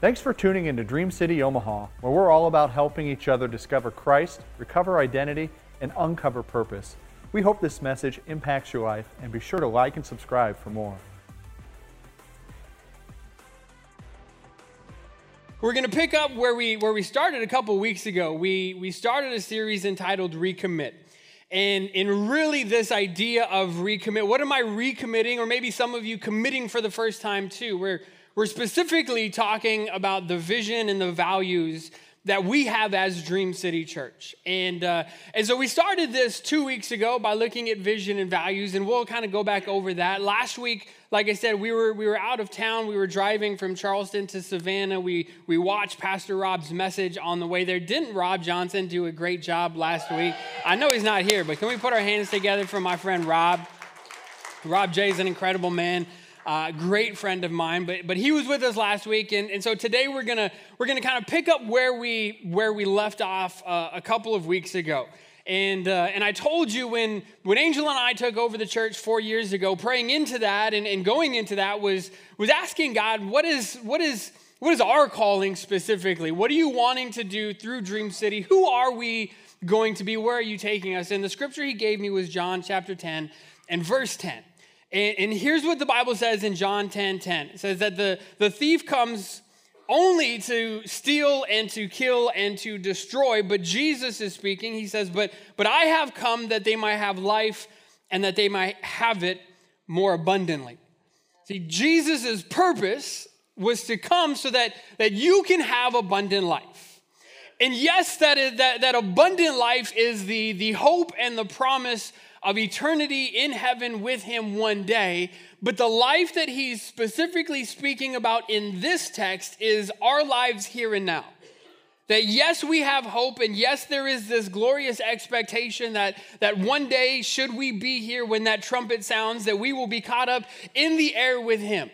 Thanks for tuning into Dream City Omaha, where we're all about helping each other discover Christ, recover identity, and uncover purpose. We hope this message impacts your life and be sure to like and subscribe for more. We're going to pick up where we where we started a couple weeks ago. We we started a series entitled Recommit. And in really this idea of recommit, what am I recommitting or maybe some of you committing for the first time too? We're we're specifically talking about the vision and the values that we have as Dream City Church. And, uh, and so we started this two weeks ago by looking at vision and values, and we'll kind of go back over that. Last week, like I said, we were, we were out of town. We were driving from Charleston to Savannah. We, we watched Pastor Rob's message on the way there. Didn't Rob Johnson do a great job last week? I know he's not here, but can we put our hands together for my friend Rob? Rob J is an incredible man uh, great friend of mine, but, but he was with us last week. And, and so today we're to we're gonna kind of pick up where we, where we left off uh, a couple of weeks ago. And, uh, and I told you when, when Angel and I took over the church four years ago, praying into that and, and going into that was, was asking God, what is, what, is, what is our calling specifically? What are you wanting to do through Dream City? Who are we going to be? Where are you taking us? And the scripture he gave me was John chapter 10 and verse 10. And, and here's what the Bible says in John 10 10. It says that the, the thief comes only to steal and to kill and to destroy. But Jesus is speaking. He says, But, but I have come that they might have life and that they might have it more abundantly. See, Jesus' purpose was to come so that, that you can have abundant life. And yes, that, is, that, that abundant life is the, the hope and the promise of eternity in heaven with him one day. But the life that he's specifically speaking about in this text is our lives here and now. That yes, we have hope, and yes, there is this glorious expectation that, that one day, should we be here when that trumpet sounds, that we will be caught up in the air with him.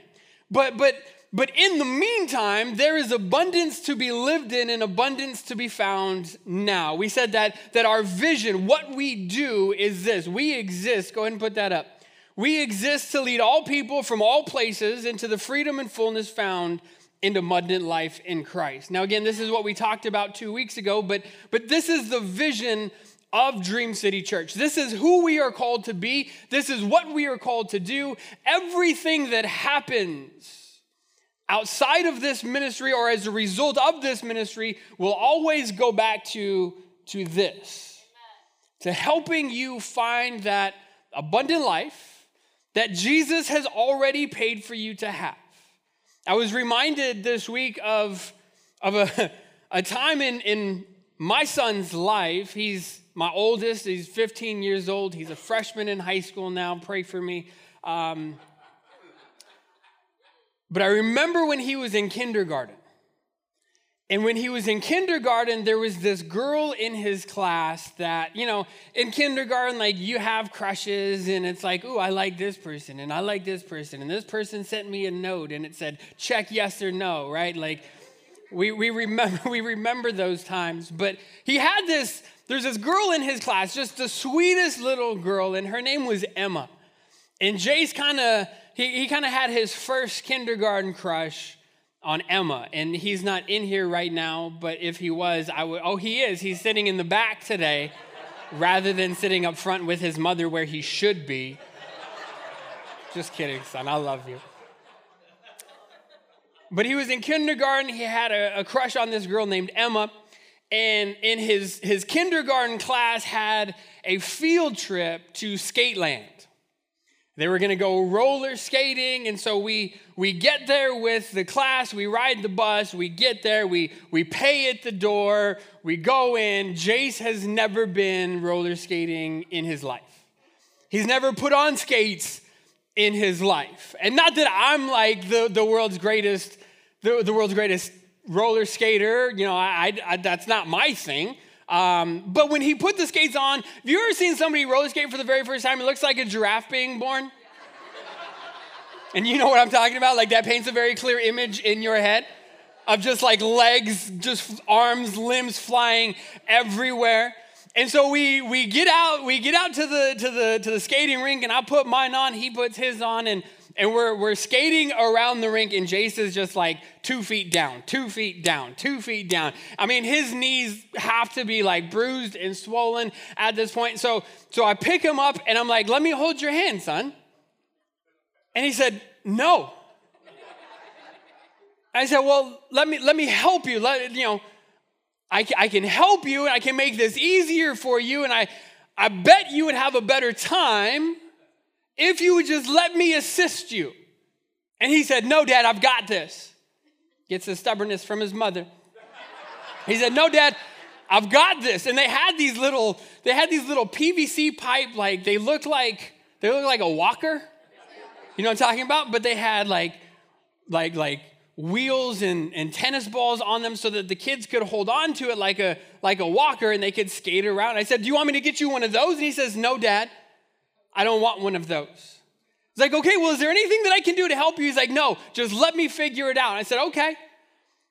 But but but in the meantime, there is abundance to be lived in and abundance to be found now. We said that, that our vision, what we do is this we exist. Go ahead and put that up. We exist to lead all people from all places into the freedom and fullness found in abundant life in Christ. Now, again, this is what we talked about two weeks ago, but, but this is the vision of Dream City Church. This is who we are called to be, this is what we are called to do. Everything that happens outside of this ministry or as a result of this ministry will always go back to, to this to helping you find that abundant life that Jesus has already paid for you to have. I was reminded this week of, of a, a time in, in my son's life. He's my oldest, he's 15 years old. He's a freshman in high school now. Pray for me. Um, but I remember when he was in kindergarten. And when he was in kindergarten, there was this girl in his class that, you know, in kindergarten, like you have crushes, and it's like, oh, I like this person, and I like this person, and this person sent me a note, and it said, check yes or no, right? Like, we, we remember we remember those times. But he had this, there's this girl in his class, just the sweetest little girl, and her name was Emma. And Jace kind of he, he kind of had his first kindergarten crush on Emma, and he's not in here right now, but if he was, I would, oh, he is. He's sitting in the back today rather than sitting up front with his mother where he should be. Just kidding, son. I love you. But he was in kindergarten. He had a, a crush on this girl named Emma. And in his, his kindergarten class had a field trip to Skateland. They were going to go roller skating. And so we, we get there with the class, we ride the bus, we get there, we, we pay at the door, we go in. Jace has never been roller skating in his life. He's never put on skates in his life. And not that I'm like the, the world's greatest, the, the world's greatest roller skater. You know, I, I, that's not my thing. Um, but when he put the skates on, have you ever seen somebody roller skate for the very first time? It looks like a giraffe being born. and you know what I'm talking about? Like that paints a very clear image in your head of just like legs, just arms, limbs flying everywhere. And so we we get out, we get out to the to the to the skating rink, and I put mine on, he puts his on, and and we're, we're skating around the rink, and Jace is just like two feet down, two feet down, two feet down. I mean, his knees have to be like bruised and swollen at this point. So, so I pick him up, and I'm like, let me hold your hand, son. And he said, no. I said, well, let me, let me help you. Let, you know, I, I can help you, and I can make this easier for you, and I, I bet you would have a better time if you would just let me assist you. And he said, No, Dad, I've got this. Gets the stubbornness from his mother. He said, No, Dad, I've got this. And they had these little, they had these little PVC pipe, like they looked like they looked like a walker. You know what I'm talking about? But they had like, like, like wheels and, and tennis balls on them so that the kids could hold on to it like a like a walker and they could skate around. I said, Do you want me to get you one of those? And he says, No, Dad. I don't want one of those. He's like, okay, well, is there anything that I can do to help you? He's like, no, just let me figure it out. I said, okay.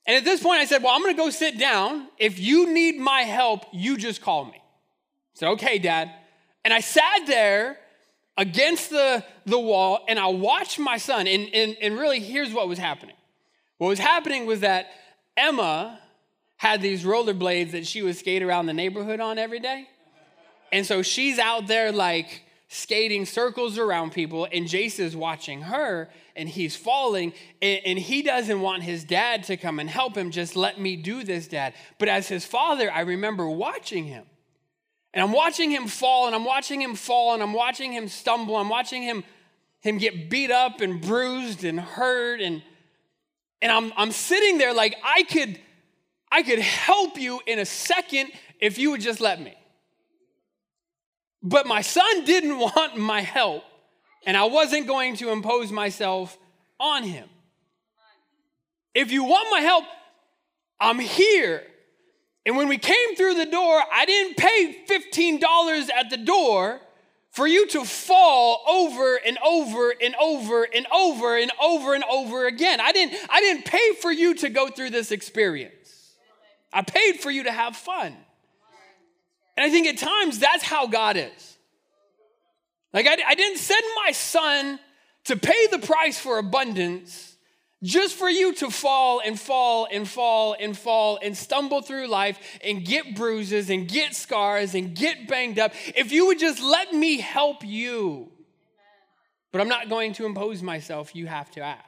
And at this point, I said, well, I'm gonna go sit down. If you need my help, you just call me. I said, okay, dad. And I sat there against the, the wall and I watched my son. And, and, and really, here's what was happening. What was happening was that Emma had these rollerblades that she would skate around the neighborhood on every day. And so she's out there like skating circles around people, and Jace is watching her and he's falling, and, and, he doesn't want his dad to come and help him. Just let me do this, dad. But as his father, I remember watching him. And I'm watching him fall, and I'm watching him fall, and I'm watching him stumble, I'm watching him, him get beat up and bruised and hurt. And, and I'm, I'm sitting there like I could, I could help you in a second if you would just let me. But my son didn't want my help, and I wasn't going to impose myself on him. If you want my help, I'm here. And when we came through the door, I didn't pay $15 at the door for you to fall over and over and over and over and over and over again. I didn't, I didn't pay for you to go through this experience. I paid for you to have fun. And I think at times that's how God is. Like, I, I didn't send my son to pay the price for abundance just for you to fall and fall and fall and fall and stumble through life and get bruises and get scars and get banged up. If you would just let me help you. But I'm not going to impose myself, you have to ask.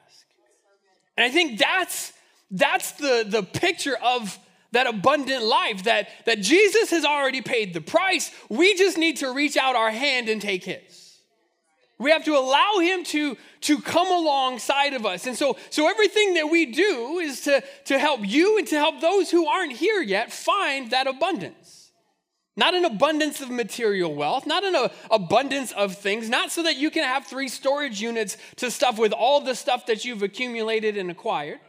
And I think that's that's the, the picture of that abundant life that, that Jesus has already paid the price. We just need to reach out our hand and take his. We have to allow him to, to come alongside of us. And so, so everything that we do is to, to help you and to help those who aren't here yet find that abundance. Not an abundance of material wealth, not an abundance of things, not so that you can have three storage units to stuff with all the stuff that you've accumulated and acquired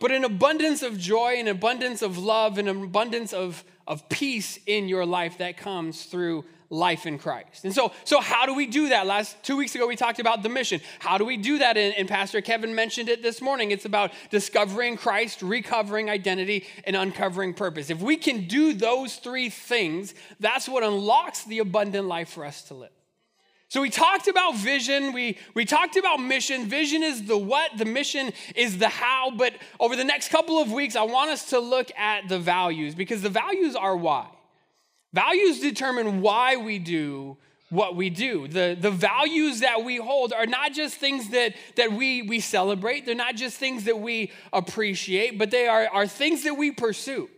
but an abundance of joy, an abundance of love, an abundance of, of peace in your life that comes through life in Christ. And so, so how do we do that? Last two weeks ago, we talked about the mission. How do we do that? And, and Pastor Kevin mentioned it this morning. It's about discovering Christ, recovering identity, and uncovering purpose. If we can do those three things, that's what unlocks the abundant life for us to live. So we talked about vision, we, we talked about mission. Vision is the what, the mission is the how. But over the next couple of weeks, I want us to look at the values because the values are why. Values determine why we do what we do. The, the values that we hold are not just things that, that we, we celebrate, they're not just things that we appreciate, but they are, are things that we pursue.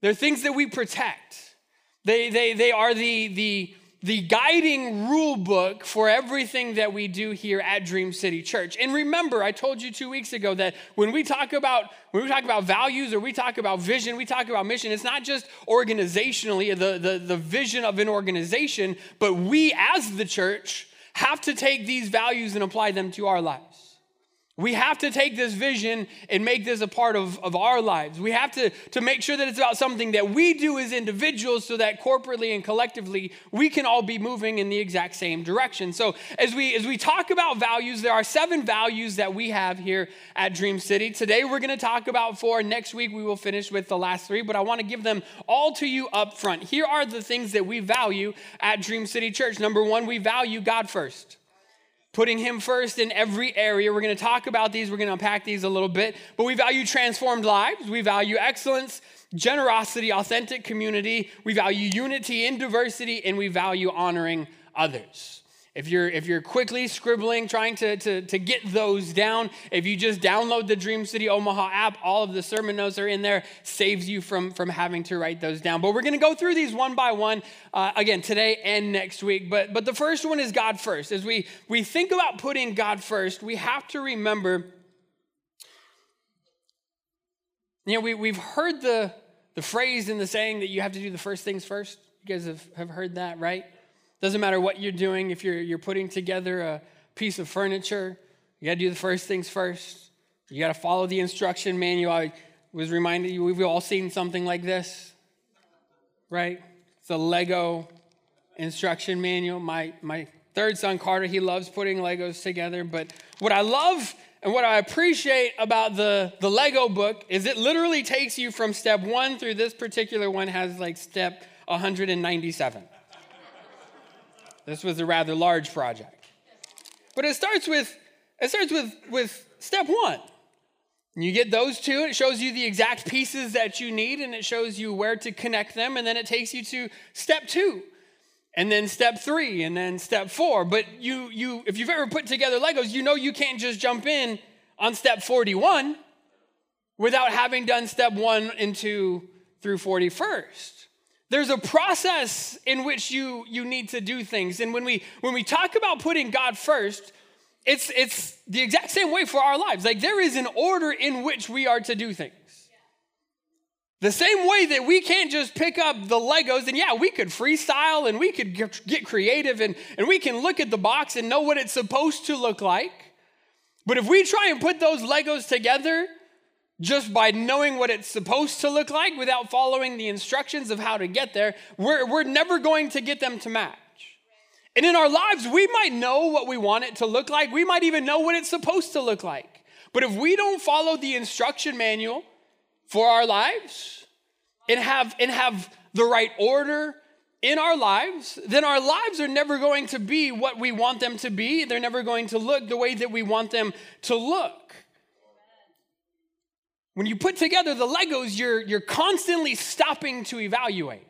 They're things that we protect. They, they, they are the, the, the guiding rule book for everything that we do here at Dream City Church. And remember, I told you two weeks ago that when we talk about when we talk about values or we talk about vision, we talk about mission, it's not just organizationally, the, the, the vision of an organization, but we as the church have to take these values and apply them to our lives. We have to take this vision and make this a part of, of our lives. We have to, to make sure that it's about something that we do as individuals so that corporately and collectively we can all be moving in the exact same direction. So as we as we talk about values, there are seven values that we have here at Dream City. Today we're going to talk about four. Next week we will finish with the last three, but I want to give them all to you up front. Here are the things that we value at Dream City Church. Number one, we value God first. Putting Him first in every area. We're going to talk about these, we're going to unpack these a little bit, but we value transformed lives, we value excellence, generosity, authentic community, we value unity in diversity, and we value honoring others. If you're, if you're quickly scribbling, trying to, to, to get those down, if you just download the Dream City Omaha app, all of the sermon notes are in there, saves you from, from having to write those down. But we're going to go through these one by one, uh, again, today and next week. But, but the first one is God first. As we, we think about putting God first, we have to remember, you know, we, we've heard the, the phrase and the saying that you have to do the first things first. You guys have, have heard that, right? Doesn't matter what you're doing, if you're, you're putting together a piece of furniture, you got to do the first things first. You got to follow the instruction manual. I was reminded we've all seen something like this, right? It's a Lego instruction manual. My, my third son, Carter, he loves putting Legos together. But what I love and what I appreciate about the, the Lego book is it literally takes you from step one through this particular one has like step 197. This was a rather large project. But it starts with it starts with, with step one. And you get those two, it shows you the exact pieces that you need, and it shows you where to connect them, and then it takes you to step two, and then step three, and then step four. But you, you, if you've ever put together Legos, you know you can't just jump in on step 41 without having done step one and two through 41st. There's a process in which you, you need to do things. And when we when we talk about putting God first, it's it's the exact same way for our lives. Like there is an order in which we are to do things. The same way that we can't just pick up the Legos and yeah, we could freestyle and we could get creative and, and we can look at the box and know what it's supposed to look like. But if we try and put those Legos together just by knowing what it's supposed to look like without following the instructions of how to get there, we're, we're never going to get them to match. And in our lives, we might know what we want it to look like. We might even know what it's supposed to look like. But if we don't follow the instruction manual for our lives and have, and have the right order in our lives, then our lives are never going to be what we want them to be. They're never going to look the way that we want them to look. When you put together the Legos, you're, you're constantly stopping to evaluate.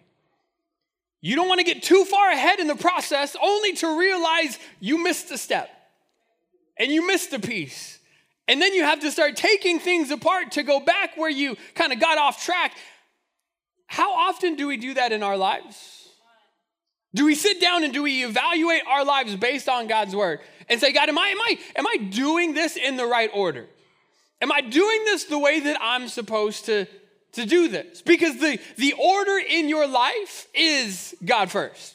You don't want to get too far ahead in the process only to realize you missed a step and you missed a piece. And then you have to start taking things apart to go back where you kind of got off track. How often do we do that in our lives? Do we sit down and do we evaluate our lives based on God's word and say, God, am I, am I, am I doing this in the right order? Am I doing this the way that I'm supposed to, to do this? Because the, the order in your life is God first.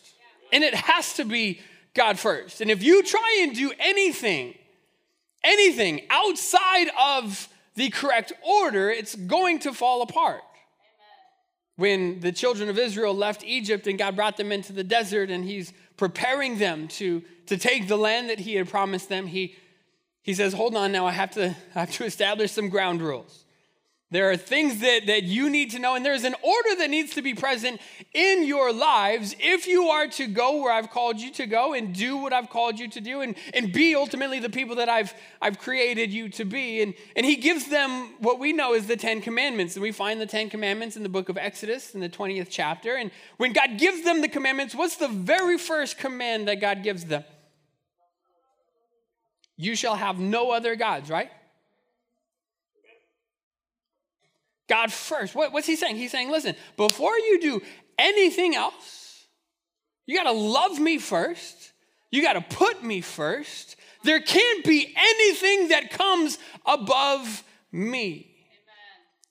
And it has to be God first. And if you try and do anything, anything outside of the correct order, it's going to fall apart. When the children of Israel left Egypt and God brought them into the desert and He's preparing them to, to take the land that He had promised them, He he says, Hold on now, I have to, I have to establish some ground rules. There are things that, that you need to know, and there's an order that needs to be present in your lives if you are to go where I've called you to go and do what I've called you to do and, and be ultimately the people that I've, I've created you to be. And, and he gives them what we know as the Ten Commandments. And we find the Ten Commandments in the book of Exodus in the 20th chapter. And when God gives them the commandments, what's the very first command that God gives them? You shall have no other gods, right? God first. What, what's he saying? He's saying, listen, before you do anything else, you got to love me first. You got to put me first. There can't be anything that comes above me.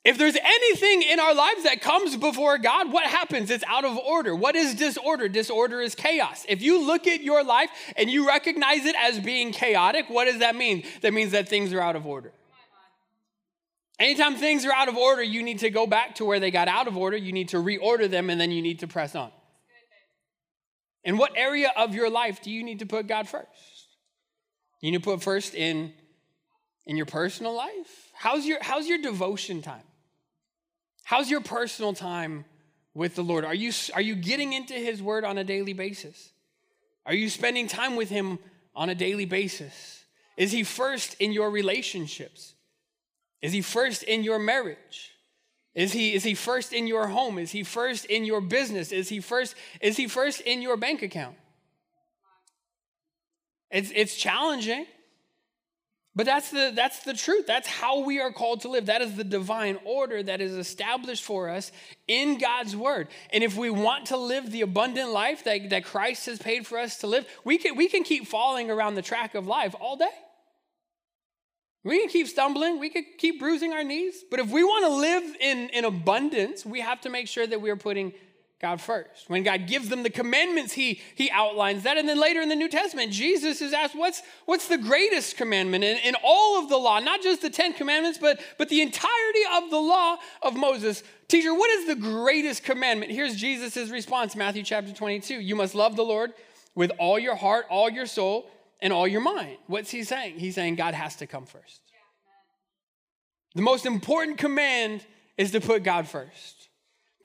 If there's anything in our lives that comes before God, what happens? It's out of order. What is disorder? Disorder is chaos. If you look at your life and you recognize it as being chaotic, what does that mean? That means that things are out of order. Anytime things are out of order, you need to go back to where they got out of order. You need to reorder them and then you need to press on. In what area of your life do you need to put God first? You need to put first in, in your personal life? How's your, how's your devotion time? How's your personal time with the Lord? Are you, are you getting into His Word on a daily basis? Are you spending time with Him on a daily basis? Is he first in your relationships? Is he first in your marriage? Is he, is he first in your home? Is he first in your business? Is he first, is he first in your bank account? It's, it's challenging. But that's the, that's the truth. That's how we are called to live. That is the divine order that is established for us in God's word. And if we want to live the abundant life that, that Christ has paid for us to live, we can, we can keep falling around the track of life all day. We can keep stumbling, we can keep bruising our knees. But if we want to live in, in abundance, we have to make sure that we are putting God first. When God gives them the commandments, he, he outlines that. And then later in the New Testament, Jesus is asked, What's, what's the greatest commandment in, in all of the law? Not just the Ten Commandments, but, but the entirety of the law of Moses. Teacher, what is the greatest commandment? Here's Jesus' response Matthew chapter 22. You must love the Lord with all your heart, all your soul, and all your mind. What's he saying? He's saying God has to come first. The most important command is to put God first.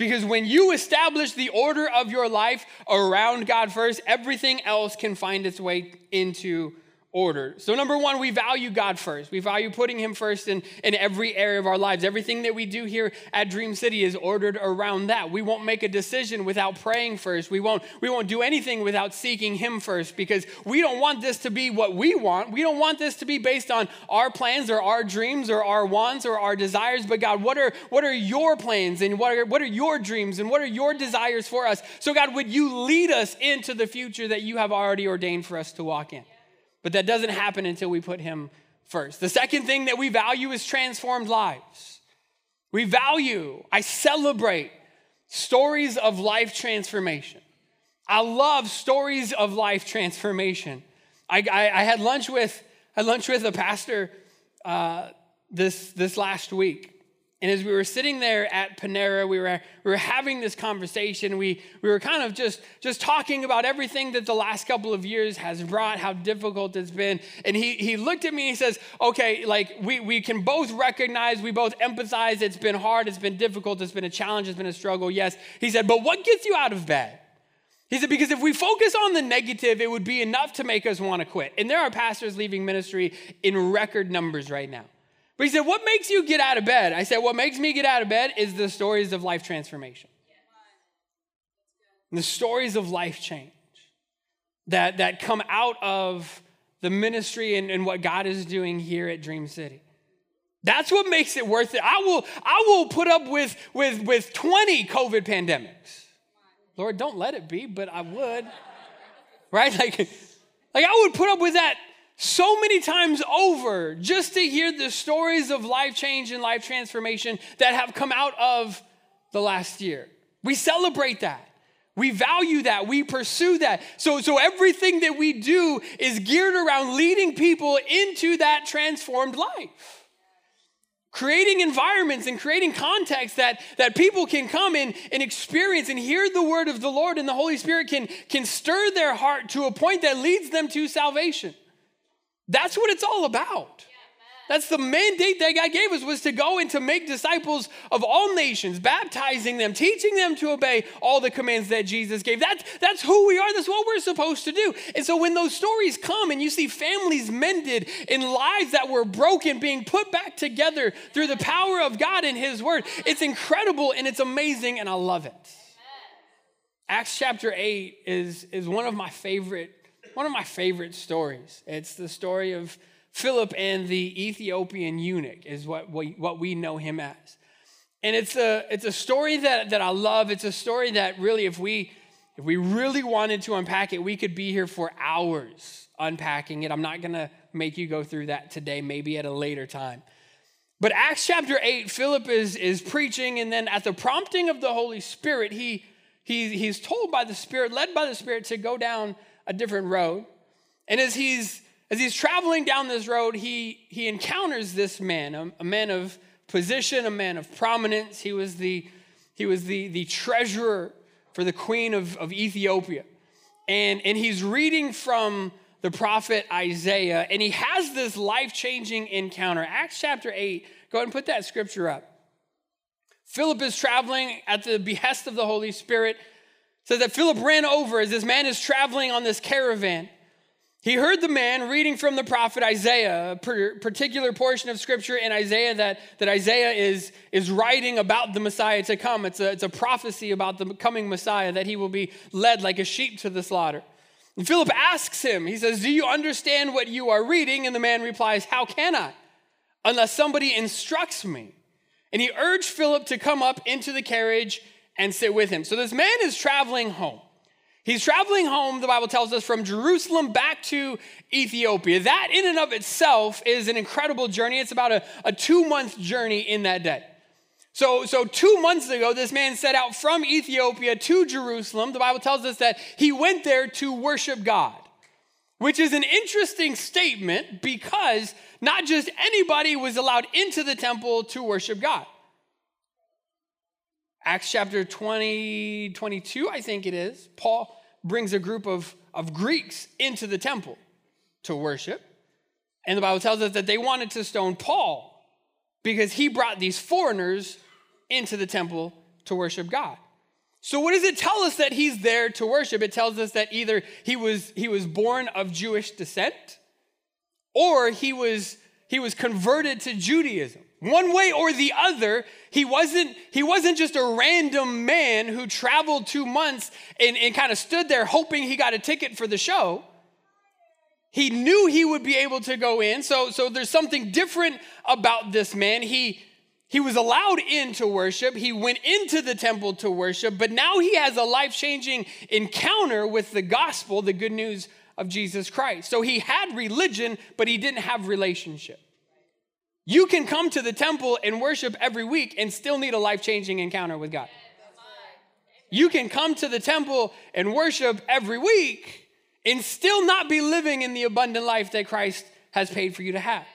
Because when you establish the order of your life around God first, everything else can find its way into order. So, number one, we value God first. We value putting Him first in, in every area of our lives. Everything that we do here at Dream City is ordered around that. We won't make a decision without praying first. We won't, we won't do anything without seeking Him first because we don't want this to be what we want. We don't want this to be based on our plans or our dreams or our wants or our desires. But, God, what are, what are your plans and what are, what are your dreams and what are your desires for us? So, God, would you lead us into the future that you have already ordained for us to walk in? But that doesn't happen until we put Him first. The second thing that we value is transformed lives. We value, I celebrate stories of life transformation. I love stories of life transformation. I, I, I had lunch with had lunch with a pastor uh, this this last week, and as we were sitting there at Panera, we were, we were having this conversation. We, we were kind of just, just talking about everything that the last couple of years has brought, how difficult it's been. And he, he looked at me and he says, Okay, like we, we can both recognize, we both empathize, it's been hard, it's been difficult, it's been a challenge, it's been a struggle. Yes. He said, But what gets you out of bed? He said, because if we focus on the negative, it would be enough to make us want to quit. And there are pastors leaving ministry in record numbers right now. But he said, What makes you get out of bed? I said, What makes me get out of bed is the stories of life transformation. The stories of life change that, that come out of the ministry and, and what God is doing here at Dream City. That's what makes it worth it. I will, I will put up with, with, with 20 COVID pandemics. Lord, don't let it be, but I would. right? Like, like I would put up with that so many times over just to hear the stories of life change and life transformation that have come out of the last year. We celebrate that. We value that. We pursue that. So, so everything that we do is geared around leading people into that transformed life. Creating environments and creating context that, that people can come in and experience and hear the word of the Lord, and the Holy Spirit can, can stir their heart to a point that leads them to salvation. That's what it's all about. That's the mandate that God gave us was to go and to make disciples of all nations, baptizing them, teaching them to obey all the commands that Jesus gave. That's, that's who we are. That's what we're supposed to do. And so when those stories come and you see families mended and lives that were broken being put back together through the power of God and His Word, it's incredible and it's amazing and I love it. Acts chapter 8 is, is one of my favorite one of my favorite stories. It's the story of Philip and the Ethiopian eunuch, is what we, what we know him as. And it's a, it's a story that, that I love. It's a story that really, if we, if we really wanted to unpack it, we could be here for hours unpacking it. I'm not going to make you go through that today, maybe at a later time. But Acts chapter 8, Philip is, is preaching, and then at the prompting of the Holy Spirit, he, he, he's told by the Spirit, led by the Spirit, to go down a different road. And as he's as he's traveling down this road, he he encounters this man, a, a man of position, a man of prominence. He was the he was the, the treasurer for the queen of, of Ethiopia. And, and he's reading from the prophet Isaiah, and he has this life changing encounter. Acts chapter 8, go ahead and put that scripture up. Philip is traveling at the behest of the Holy Spirit says that Philip ran over as this man is traveling on this caravan. He heard the man reading from the prophet Isaiah, a particular portion of scripture in Isaiah that, that Isaiah is, is writing about the Messiah to come. It's a, it's a prophecy about the coming Messiah, that he will be led like a sheep to the slaughter. And Philip asks him, he says, Do you understand what you are reading? And the man replies, How can I? Unless somebody instructs me. And he urged Philip to come up into the carriage and sit with him. So this man is traveling home. He's traveling home, the Bible tells us, from Jerusalem back to Ethiopia. That, in and of itself, is an incredible journey. It's about a, a two month journey in that day. So, so, two months ago, this man set out from Ethiopia to Jerusalem. The Bible tells us that he went there to worship God, which is an interesting statement because not just anybody was allowed into the temple to worship God. Acts chapter 20, 22, I think it is, Paul brings a group of, of Greeks into the temple to worship. And the Bible tells us that they wanted to stone Paul because he brought these foreigners into the temple to worship God. So what does it tell us that he's there to worship? It tells us that either he was he was born of Jewish descent or he was he was converted to Judaism. One way or the other, he wasn't, he wasn't just a random man who traveled two months and, and kind of stood there hoping he got a ticket for the show. He knew he would be able to go in. So, so there's something different about this man. He, he was allowed in to worship. He went into the temple to worship, but now he has a life changing encounter with the gospel, the good news of Jesus Christ. So he had religion, but he didn't have relationship. You can come to the temple and worship every week and still need a life changing encounter with God. You can come to the temple and worship every week and still not be living in the abundant life that Christ has paid for you to have.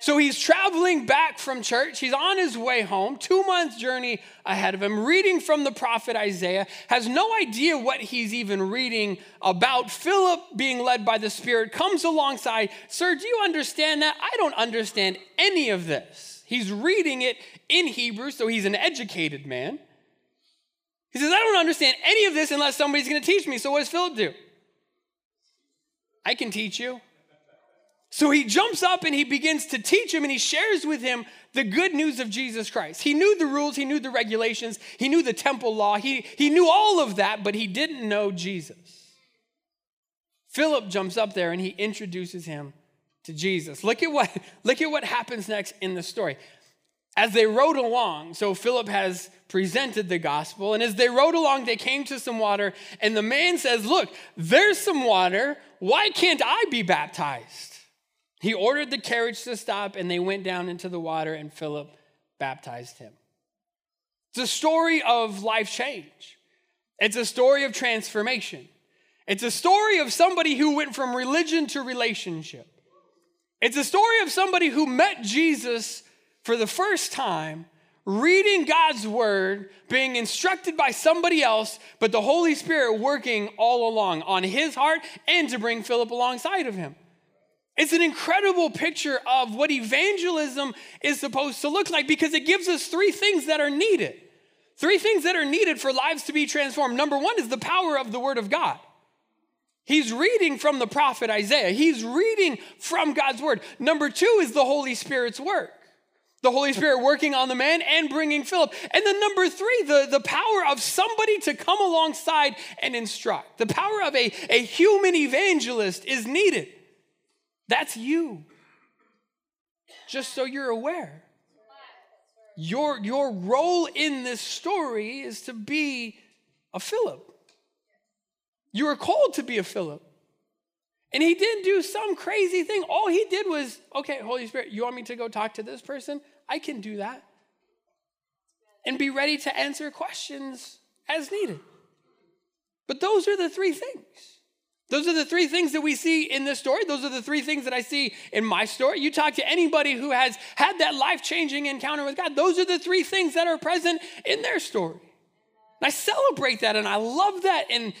So he's traveling back from church. He's on his way home, two months journey ahead of him, reading from the prophet Isaiah, has no idea what he's even reading about. Philip, being led by the Spirit, comes alongside. Sir, do you understand that? I don't understand any of this. He's reading it in Hebrew, so he's an educated man. He says, I don't understand any of this unless somebody's going to teach me. So what does Philip do? I can teach you. So he jumps up and he begins to teach him and he shares with him the good news of Jesus Christ. He knew the rules, he knew the regulations, he knew the temple law, he, he knew all of that, but he didn't know Jesus. Philip jumps up there and he introduces him to Jesus. Look at what, look at what happens next in the story. As they rode along, so Philip has presented the gospel, and as they rode along, they came to some water, and the man says, Look, there's some water. Why can't I be baptized? He ordered the carriage to stop, and they went down into the water, and Philip baptized him. It's a story of life change, it's a story of transformation. It's a story of somebody who went from religion to relationship. It's a story of somebody who met Jesus for the first time, reading God's word, being instructed by somebody else, but the Holy Spirit working all along on his heart and to bring Philip alongside of him. It's an incredible picture of what evangelism is supposed to look like because it gives us three things that are needed. Three things that are needed for lives to be transformed. Number one is the power of the Word of God. He's reading from the prophet Isaiah, he's reading from God's Word. Number two is the Holy Spirit's work. The Holy Spirit working on the man and bringing Philip. And then number three, the, the power of somebody to come alongside and instruct. The power of a, a human evangelist is needed. That's you. Just so you're aware. Your, your role in this story is to be a Philip. You were called to be a Philip. And he didn't do some crazy thing. All he did was, okay, Holy Spirit, you want me to go talk to this person? I can do that. And be ready to answer questions as needed. But those are the three things. Those are the three things that we see in this story. Those are the three things that I see in my story. You talk to anybody who has had that life changing encounter with God, those are the three things that are present in their story. And I celebrate that and I love that. And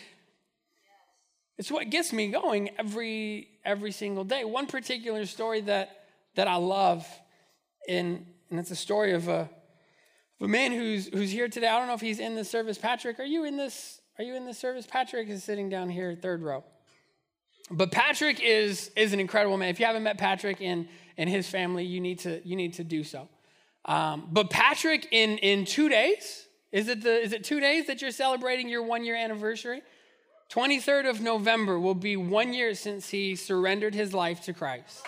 it's what gets me going every every single day. One particular story that that I love, in, and it's a story of a, of a man who's who's here today. I don't know if he's in the service. Patrick, are you in this? Are you in the service? Patrick is sitting down here, third row. But Patrick is, is an incredible man. If you haven't met Patrick and, and his family, you need to, you need to do so. Um, but Patrick, in, in two days, is it, the, is it two days that you're celebrating your one year anniversary? 23rd of November will be one year since he surrendered his life to Christ.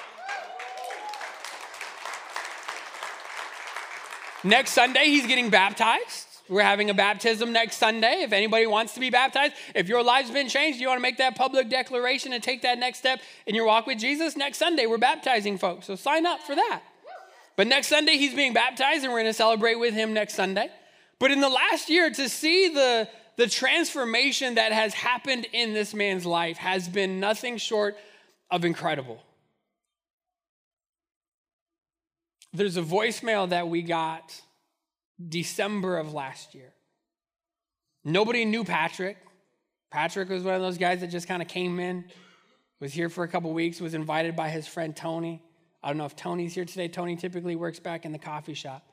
Next Sunday, he's getting baptized. We're having a baptism next Sunday. If anybody wants to be baptized, if your life's been changed, you want to make that public declaration and take that next step in your walk with Jesus, next Sunday, we're baptizing folks. So sign up for that. But next Sunday, he's being baptized, and we're going to celebrate with him next Sunday. But in the last year, to see the, the transformation that has happened in this man's life has been nothing short of incredible. There's a voicemail that we got December of last year. Nobody knew Patrick. Patrick was one of those guys that just kind of came in, was here for a couple weeks, was invited by his friend Tony. I don't know if Tony's here today. Tony typically works back in the coffee shop.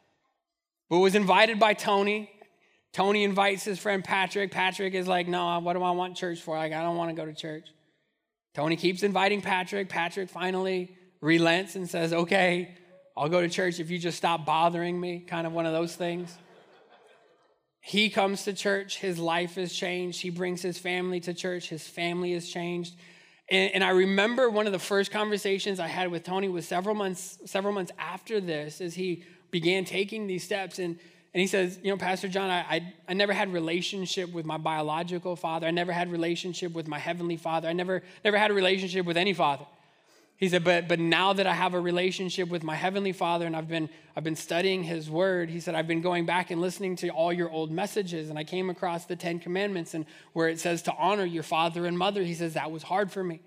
But was invited by Tony. Tony invites his friend Patrick. Patrick is like, No, what do I want church for? Like, I don't want to go to church. Tony keeps inviting Patrick. Patrick finally relents and says, Okay, I'll go to church if you just stop bothering me, kind of one of those things. He comes to church, his life is changed. He brings his family to church, his family is changed. And, and, I remember one of the first conversations I had with Tony was several months, several months after this, as he began taking these steps. And, and he says, you know, Pastor John, I, I, I never had relationship with my biological father. I never had relationship with my heavenly father. I never, never had a relationship with any father. He said, but, but now that I have a relationship with my Heavenly Father and I've been, I've been studying His Word, he said, I've been going back and listening to all your old messages and I came across the Ten Commandments and where it says to honor your father and mother. He says, that was hard for me.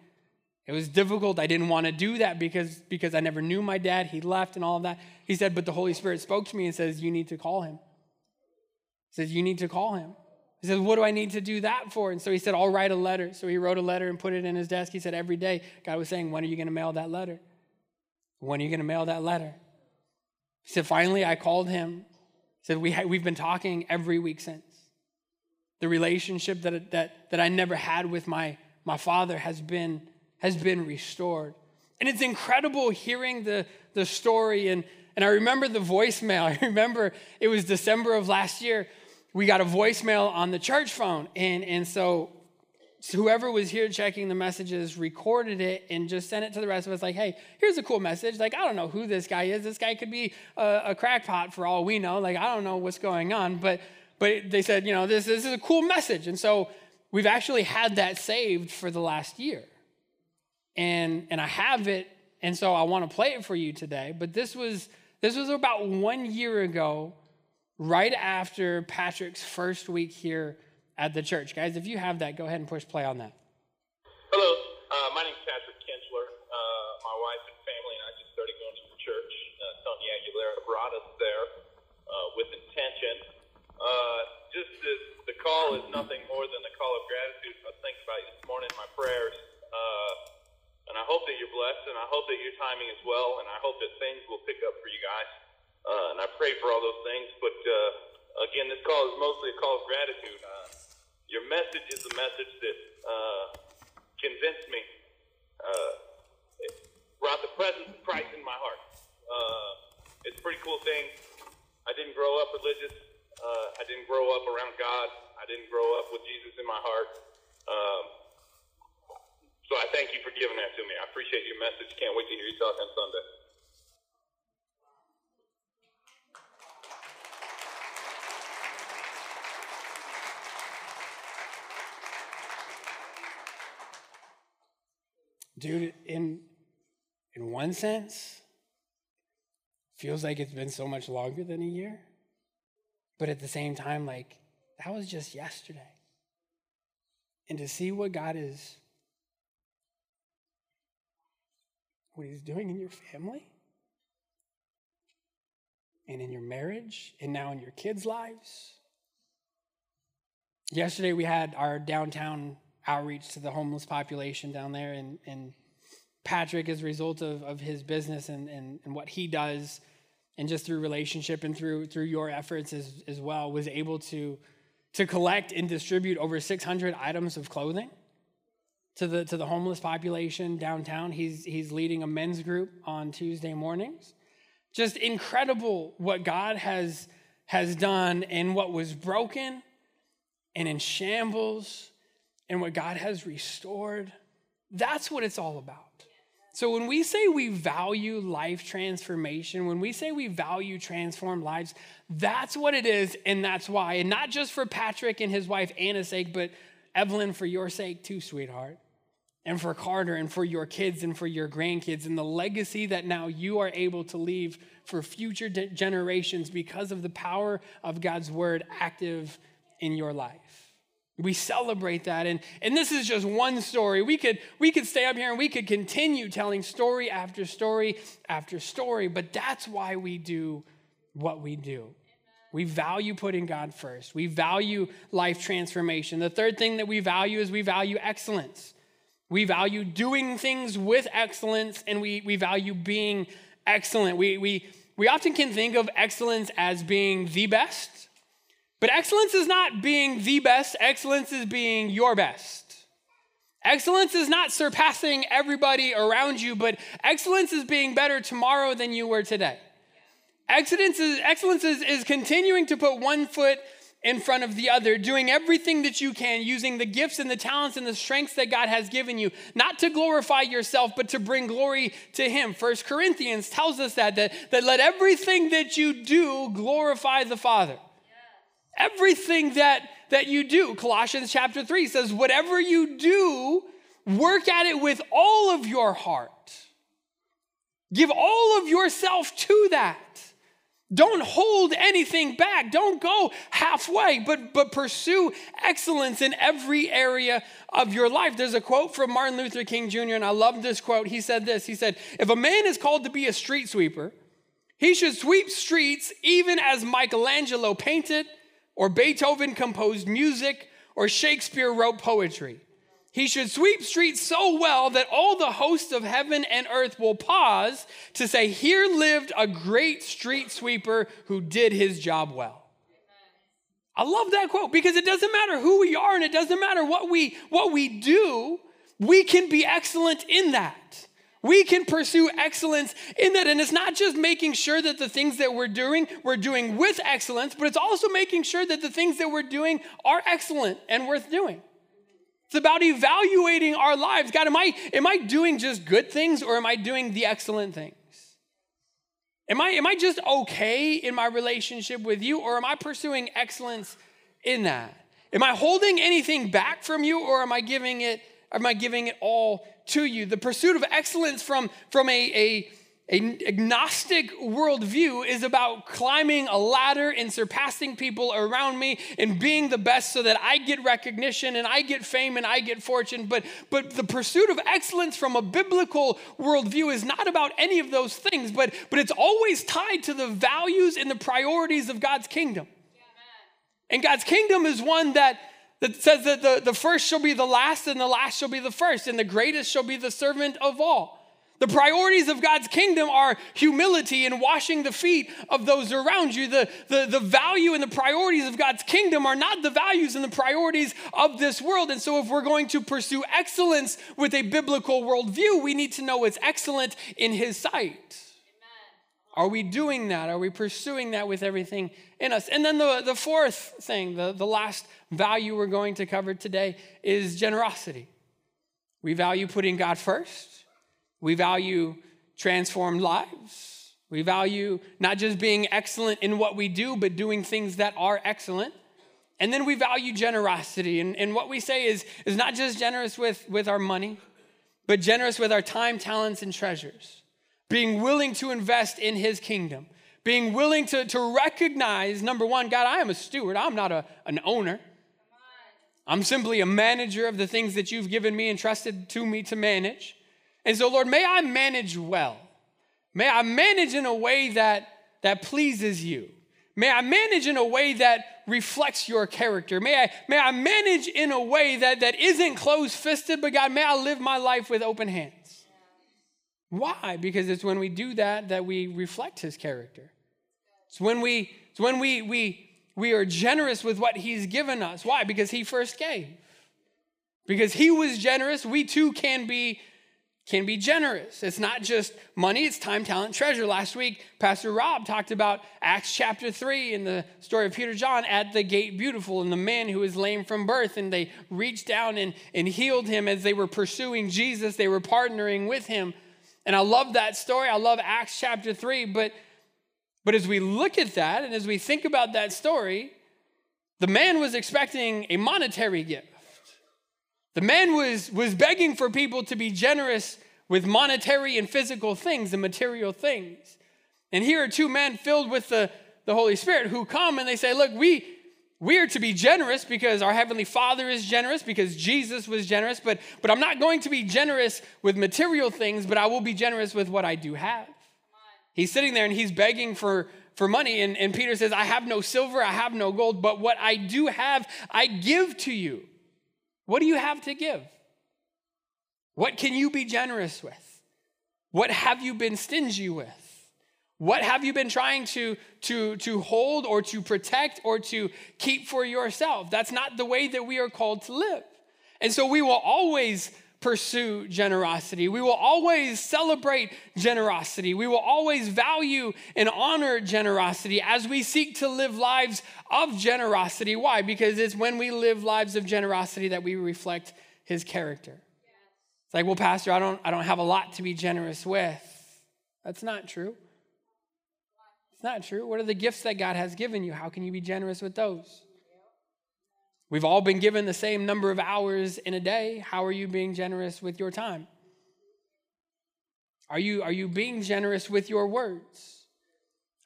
It was difficult. I didn't want to do that because, because I never knew my dad. He left and all of that. He said, but the Holy Spirit spoke to me and says, you need to call him. He says, you need to call him. He said, What do I need to do that for? And so he said, I'll write a letter. So he wrote a letter and put it in his desk. He said, Every day, God was saying, When are you going to mail that letter? When are you going to mail that letter? He said, Finally, I called him. He said, we ha- We've been talking every week since. The relationship that, that, that I never had with my, my father has been, has been restored. And it's incredible hearing the, the story. And, and I remember the voicemail. I remember it was December of last year we got a voicemail on the church phone. And, and so, so whoever was here checking the messages recorded it and just sent it to the rest of us like, hey, here's a cool message. Like, I don't know who this guy is. This guy could be a, a crackpot for all we know. Like, I don't know what's going on. But, but they said, you know, this, this is a cool message. And so we've actually had that saved for the last year. And, and I have it. And so I want to play it for you today. But this was, this was about one year ago right after Patrick's first week here at the church. Guys, if you have that, go ahead and push play on that. Hello, uh, my name's Patrick Kinchler. Uh, my wife and family and I just started going to the church. Uh, Tony Aguilera brought us there uh, with intention. Uh, just this, the call is nothing more than a call of gratitude. I think about you this morning in my prayers. Uh, and I hope that you're blessed, and I hope that your timing is well, and I hope that things will pick up for you guys. Uh, and I pray for all those things. But uh, again, this call is mostly a call of gratitude. Uh, your message is the message that uh, convinced me, uh, brought the presence of Christ in my heart. Uh, it's a pretty cool thing. I didn't grow up religious. I didn't grow up around God. I didn't grow up with Jesus in my heart. Um, so I thank you for giving that to me. I appreciate your message. Can't wait to hear you talk on Sunday. Dude, in in one sense, feels like it's been so much longer than a year. But at the same time, like, that was just yesterday. And to see what God is, what He's doing in your family, and in your marriage, and now in your kids' lives. Yesterday, we had our downtown outreach to the homeless population down there. And, and Patrick, as a result of, of his business and, and, and what he does, and just through relationship and through, through your efforts as, as well, was able to, to collect and distribute over 600 items of clothing to the, to the homeless population downtown. He's, he's leading a men's group on Tuesday mornings. Just incredible what God has, has done and what was broken and in shambles and what God has restored. That's what it's all about. So, when we say we value life transformation, when we say we value transformed lives, that's what it is, and that's why. And not just for Patrick and his wife Anna's sake, but Evelyn, for your sake too, sweetheart. And for Carter, and for your kids, and for your grandkids, and the legacy that now you are able to leave for future generations because of the power of God's word active in your life. We celebrate that. And, and this is just one story. We could, we could stay up here and we could continue telling story after story after story, but that's why we do what we do. We value putting God first. We value life transformation. The third thing that we value is we value excellence. We value doing things with excellence and we, we value being excellent. We, we, we often can think of excellence as being the best but excellence is not being the best, excellence is being your best. Excellence is not surpassing everybody around you, but excellence is being better tomorrow than you were today. Excellence is, excellence is, is continuing to put one foot in front of the other, doing everything that you can, using the gifts and the talents and the strengths that God has given you, not to glorify yourself, but to bring glory to Him. First Corinthians tells us that, that, that let everything that you do glorify the Father. Everything that, that you do, Colossians chapter 3 says, whatever you do, work at it with all of your heart. Give all of yourself to that. Don't hold anything back. Don't go halfway, but, but pursue excellence in every area of your life. There's a quote from Martin Luther King Jr., and I love this quote. He said this He said, If a man is called to be a street sweeper, he should sweep streets even as Michelangelo painted or Beethoven composed music, or Shakespeare wrote poetry. He should sweep streets so well that all the hosts of heaven and earth will pause to say, Here lived a great street sweeper who did his job well. I love that quote because it doesn't matter who we are and it doesn't matter what we, what we do, we can be excellent in that. We can pursue excellence in that. And it's not just making sure that the things that we're doing, we're doing with excellence, but it's also making sure that the things that we're doing are excellent and worth doing. It's about evaluating our lives. God, am I, am I doing just good things or am I doing the excellent things? Am I, am I just okay in my relationship with you or am I pursuing excellence in that? Am I holding anything back from you or am I giving it, am I giving it all to you. The pursuit of excellence from, from a, a, a agnostic worldview is about climbing a ladder and surpassing people around me and being the best so that I get recognition and I get fame and I get fortune. But, but the pursuit of excellence from a biblical worldview is not about any of those things, but, but it's always tied to the values and the priorities of God's kingdom. And God's kingdom is one that that says that the, the first shall be the last and the last shall be the first, and the greatest shall be the servant of all. The priorities of God's kingdom are humility and washing the feet of those around you. The, the, the value and the priorities of God's kingdom are not the values and the priorities of this world. And so, if we're going to pursue excellence with a biblical worldview, we need to know what's excellent in His sight. Are we doing that? Are we pursuing that with everything in us? And then the, the fourth thing, the, the last value we're going to cover today is generosity. We value putting God first, we value transformed lives, we value not just being excellent in what we do, but doing things that are excellent. And then we value generosity. And, and what we say is, is not just generous with, with our money, but generous with our time, talents, and treasures being willing to invest in his kingdom, being willing to, to recognize number one, God, I am a steward, I'm not a, an owner. I'm simply a manager of the things that you've given me and trusted to me to manage. And so, Lord, may I manage well. May I manage in a way that, that pleases you. May I manage in a way that reflects your character. May I, may I manage in a way that, that isn't closed fisted, but God, may I live my life with open hands. Why? Because it's when we do that that we reflect his character. It's when we it's when we we we are generous with what he's given us. Why? Because he first gave. Because he was generous, we too can be can be generous. It's not just money, it's time, talent, treasure. Last week, Pastor Rob talked about Acts chapter 3 in the story of Peter John at the gate beautiful and the man who was lame from birth. And they reached down and, and healed him as they were pursuing Jesus. They were partnering with him. And I love that story. I love Acts chapter 3. But, but as we look at that and as we think about that story, the man was expecting a monetary gift. The man was, was begging for people to be generous with monetary and physical things and material things. And here are two men filled with the, the Holy Spirit who come and they say, Look, we, we are to be generous because our Heavenly Father is generous, because Jesus was generous, but, but I'm not going to be generous with material things, but I will be generous with what I do have. He's sitting there and he's begging for, for money. And, and Peter says, I have no silver, I have no gold, but what I do have, I give to you. What do you have to give? What can you be generous with? What have you been stingy with? What have you been trying to, to, to hold or to protect or to keep for yourself? That's not the way that we are called to live. And so we will always pursue generosity. We will always celebrate generosity. We will always value and honor generosity as we seek to live lives of generosity. Why? Because it's when we live lives of generosity that we reflect his character. It's like, well, Pastor, I don't, I don't have a lot to be generous with. That's not true. It's not true. What are the gifts that God has given you? How can you be generous with those? We've all been given the same number of hours in a day. How are you being generous with your time? Are you, are you being generous with your words?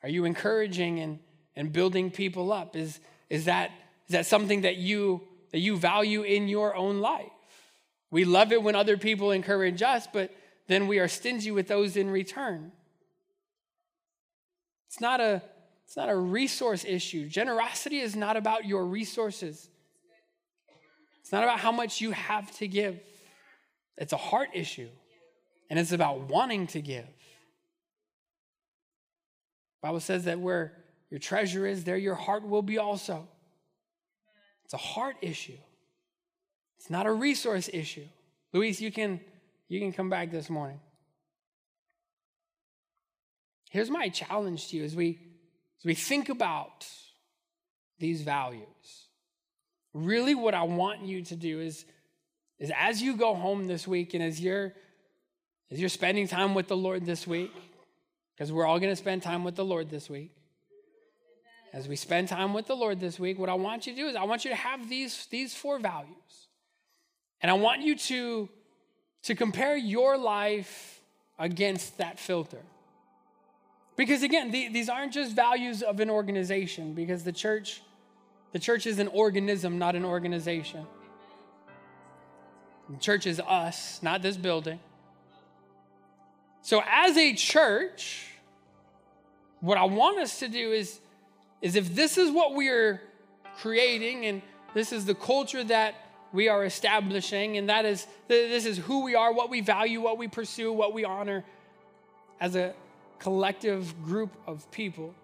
Are you encouraging and, and building people up? Is, is, that, is that something that you, that you value in your own life? We love it when other people encourage us, but then we are stingy with those in return. It's not a, it's not a resource issue. Generosity is not about your resources. It's not about how much you have to give, it's a heart issue, and it's about wanting to give. Bible says that where your treasure is, there your heart will be also. It's a heart issue. It's not a resource issue. Luis, you can you can come back this morning. Here's my challenge to you as we as we think about these values really what I want you to do is, is as you go home this week and as you're as you're spending time with the Lord this week, because we're all going to spend time with the Lord this week. As we spend time with the Lord this week, what I want you to do is I want you to have these, these four values. And I want you to, to compare your life against that filter. Because again, the, these aren't just values of an organization, because the church the church is an organism, not an organization. The church is us, not this building. So, as a church, what I want us to do is, is if this is what we are creating and this is the culture that we are establishing, and that is this is who we are, what we value, what we pursue, what we honor as a collective group of people.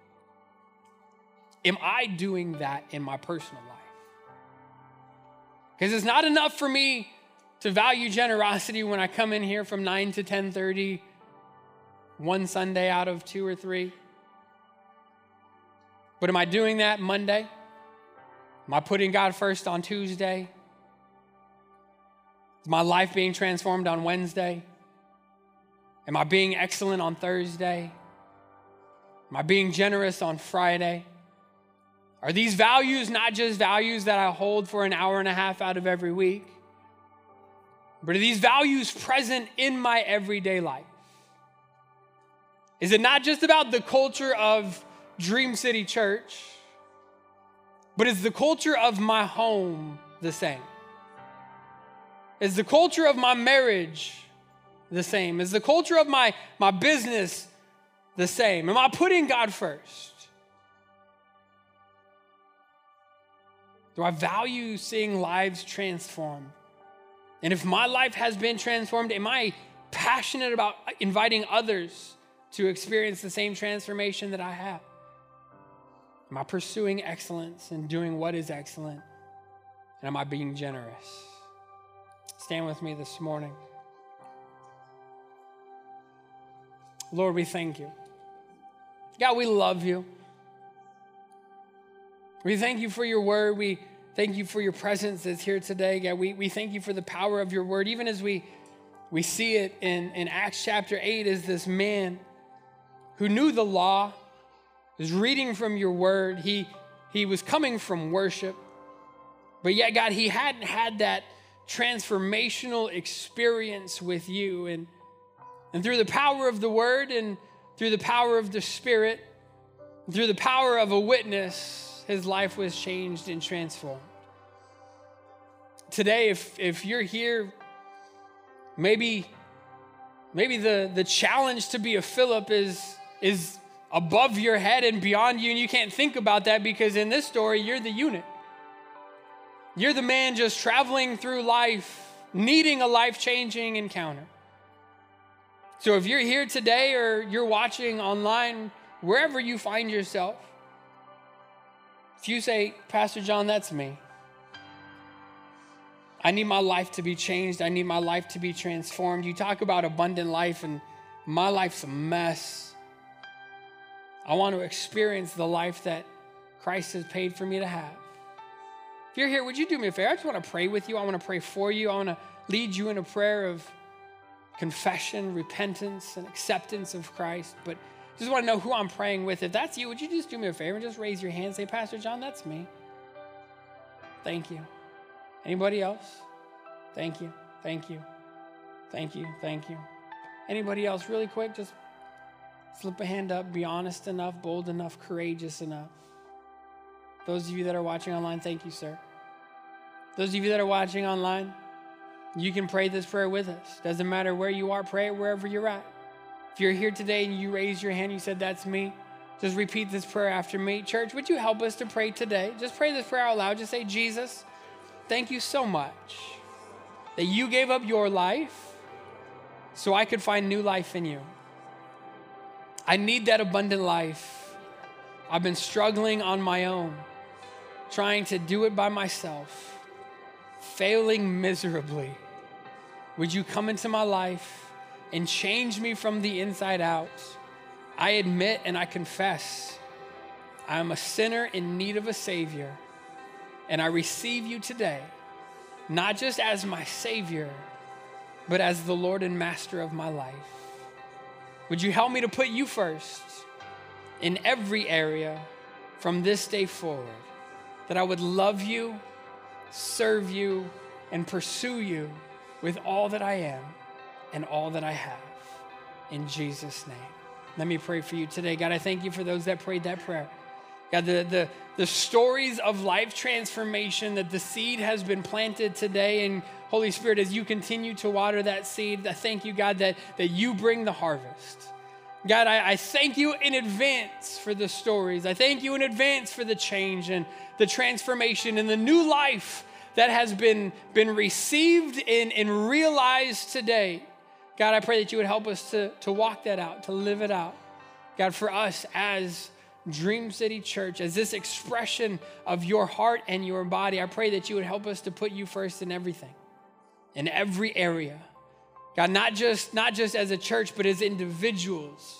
Am I doing that in my personal life? Because it's not enough for me to value generosity when I come in here from 9 to 10:30 one Sunday out of two or three. But am I doing that Monday? Am I putting God first on Tuesday? Is my life being transformed on Wednesday? Am I being excellent on Thursday? Am I being generous on Friday? Are these values not just values that I hold for an hour and a half out of every week? But are these values present in my everyday life? Is it not just about the culture of Dream City Church, but is the culture of my home the same? Is the culture of my marriage the same? Is the culture of my, my business the same? Am I putting God first? Do I value seeing lives transformed? And if my life has been transformed, am I passionate about inviting others to experience the same transformation that I have? Am I pursuing excellence and doing what is excellent? And am I being generous? Stand with me this morning. Lord, we thank you. God, we love you. We thank you for your word. We thank you for your presence that's here today. God, we, we thank you for the power of your word, even as we, we see it in, in Acts chapter 8 as this man who knew the law, was reading from your word. He, he was coming from worship. But yet, God, he hadn't had that transformational experience with you. And, and through the power of the word and through the power of the spirit, through the power of a witness, his life was changed and transformed. Today, if, if you're here, maybe, maybe the, the challenge to be a Philip is, is above your head and beyond you, and you can't think about that because in this story, you're the eunuch. You're the man just traveling through life, needing a life changing encounter. So if you're here today or you're watching online, wherever you find yourself, if you say, Pastor John, that's me. I need my life to be changed. I need my life to be transformed. You talk about abundant life, and my life's a mess. I want to experience the life that Christ has paid for me to have. If you're here, would you do me a favor? I just want to pray with you. I want to pray for you. I want to lead you in a prayer of confession, repentance, and acceptance of Christ. But just want to know who I'm praying with. If that's you, would you just do me a favor and just raise your hand and say, Pastor John, that's me. Thank you. Anybody else? Thank you. Thank you. Thank you. Thank you. Anybody else, really quick, just slip a hand up, be honest enough, bold enough, courageous enough. Those of you that are watching online, thank you, sir. Those of you that are watching online, you can pray this prayer with us. Doesn't matter where you are, pray it wherever you're at. If you're here today and you raise your hand, you said, That's me, just repeat this prayer after me. Church, would you help us to pray today? Just pray this prayer out loud. Just say, Jesus, thank you so much that you gave up your life so I could find new life in you. I need that abundant life. I've been struggling on my own trying to do it by myself, failing miserably, would you come into my life and change me from the inside out? I admit and I confess I am a sinner in need of a Savior, and I receive you today, not just as my Savior, but as the Lord and Master of my life. Would you help me to put you first in every area from this day forward? that I would love you, serve you, and pursue you with all that I am and all that I have. In Jesus' name. Let me pray for you today. God, I thank you for those that prayed that prayer. God, the, the, the stories of life transformation that the seed has been planted today. And Holy Spirit, as you continue to water that seed, I thank you, God, that, that you bring the harvest. God, I, I thank you in advance for the stories. I thank you in advance for the change and the transformation and the new life that has been, been received and, and realized today. God, I pray that you would help us to, to walk that out, to live it out. God, for us as Dream City Church, as this expression of your heart and your body, I pray that you would help us to put you first in everything, in every area. God, not just, not just as a church, but as individuals.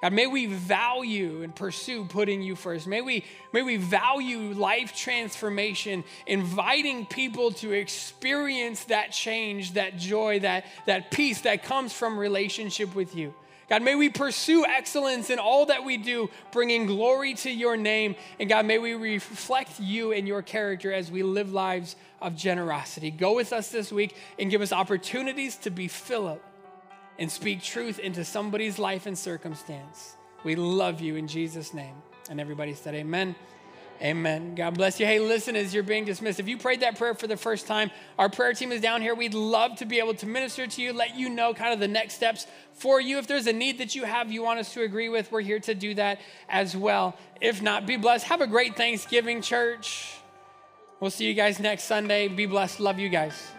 God, may we value and pursue putting you first. May we, may we value life transformation, inviting people to experience that change, that joy, that, that peace that comes from relationship with you. God, may we pursue excellence in all that we do, bringing glory to your name. And God, may we reflect you and your character as we live lives of generosity. Go with us this week and give us opportunities to be Philip and speak truth into somebody's life and circumstance. We love you in Jesus' name. And everybody said, Amen. Amen. God bless you. Hey, listen, as you're being dismissed, if you prayed that prayer for the first time, our prayer team is down here. We'd love to be able to minister to you, let you know kind of the next steps for you. If there's a need that you have you want us to agree with, we're here to do that as well. If not, be blessed. Have a great Thanksgiving, church. We'll see you guys next Sunday. Be blessed. Love you guys.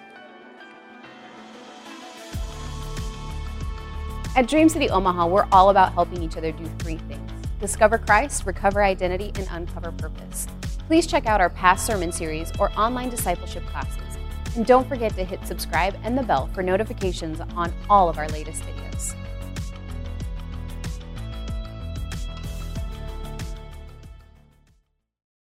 At Dream City Omaha, we're all about helping each other do three things discover Christ, recover identity, and uncover purpose. Please check out our past sermon series or online discipleship classes. And don't forget to hit subscribe and the bell for notifications on all of our latest videos.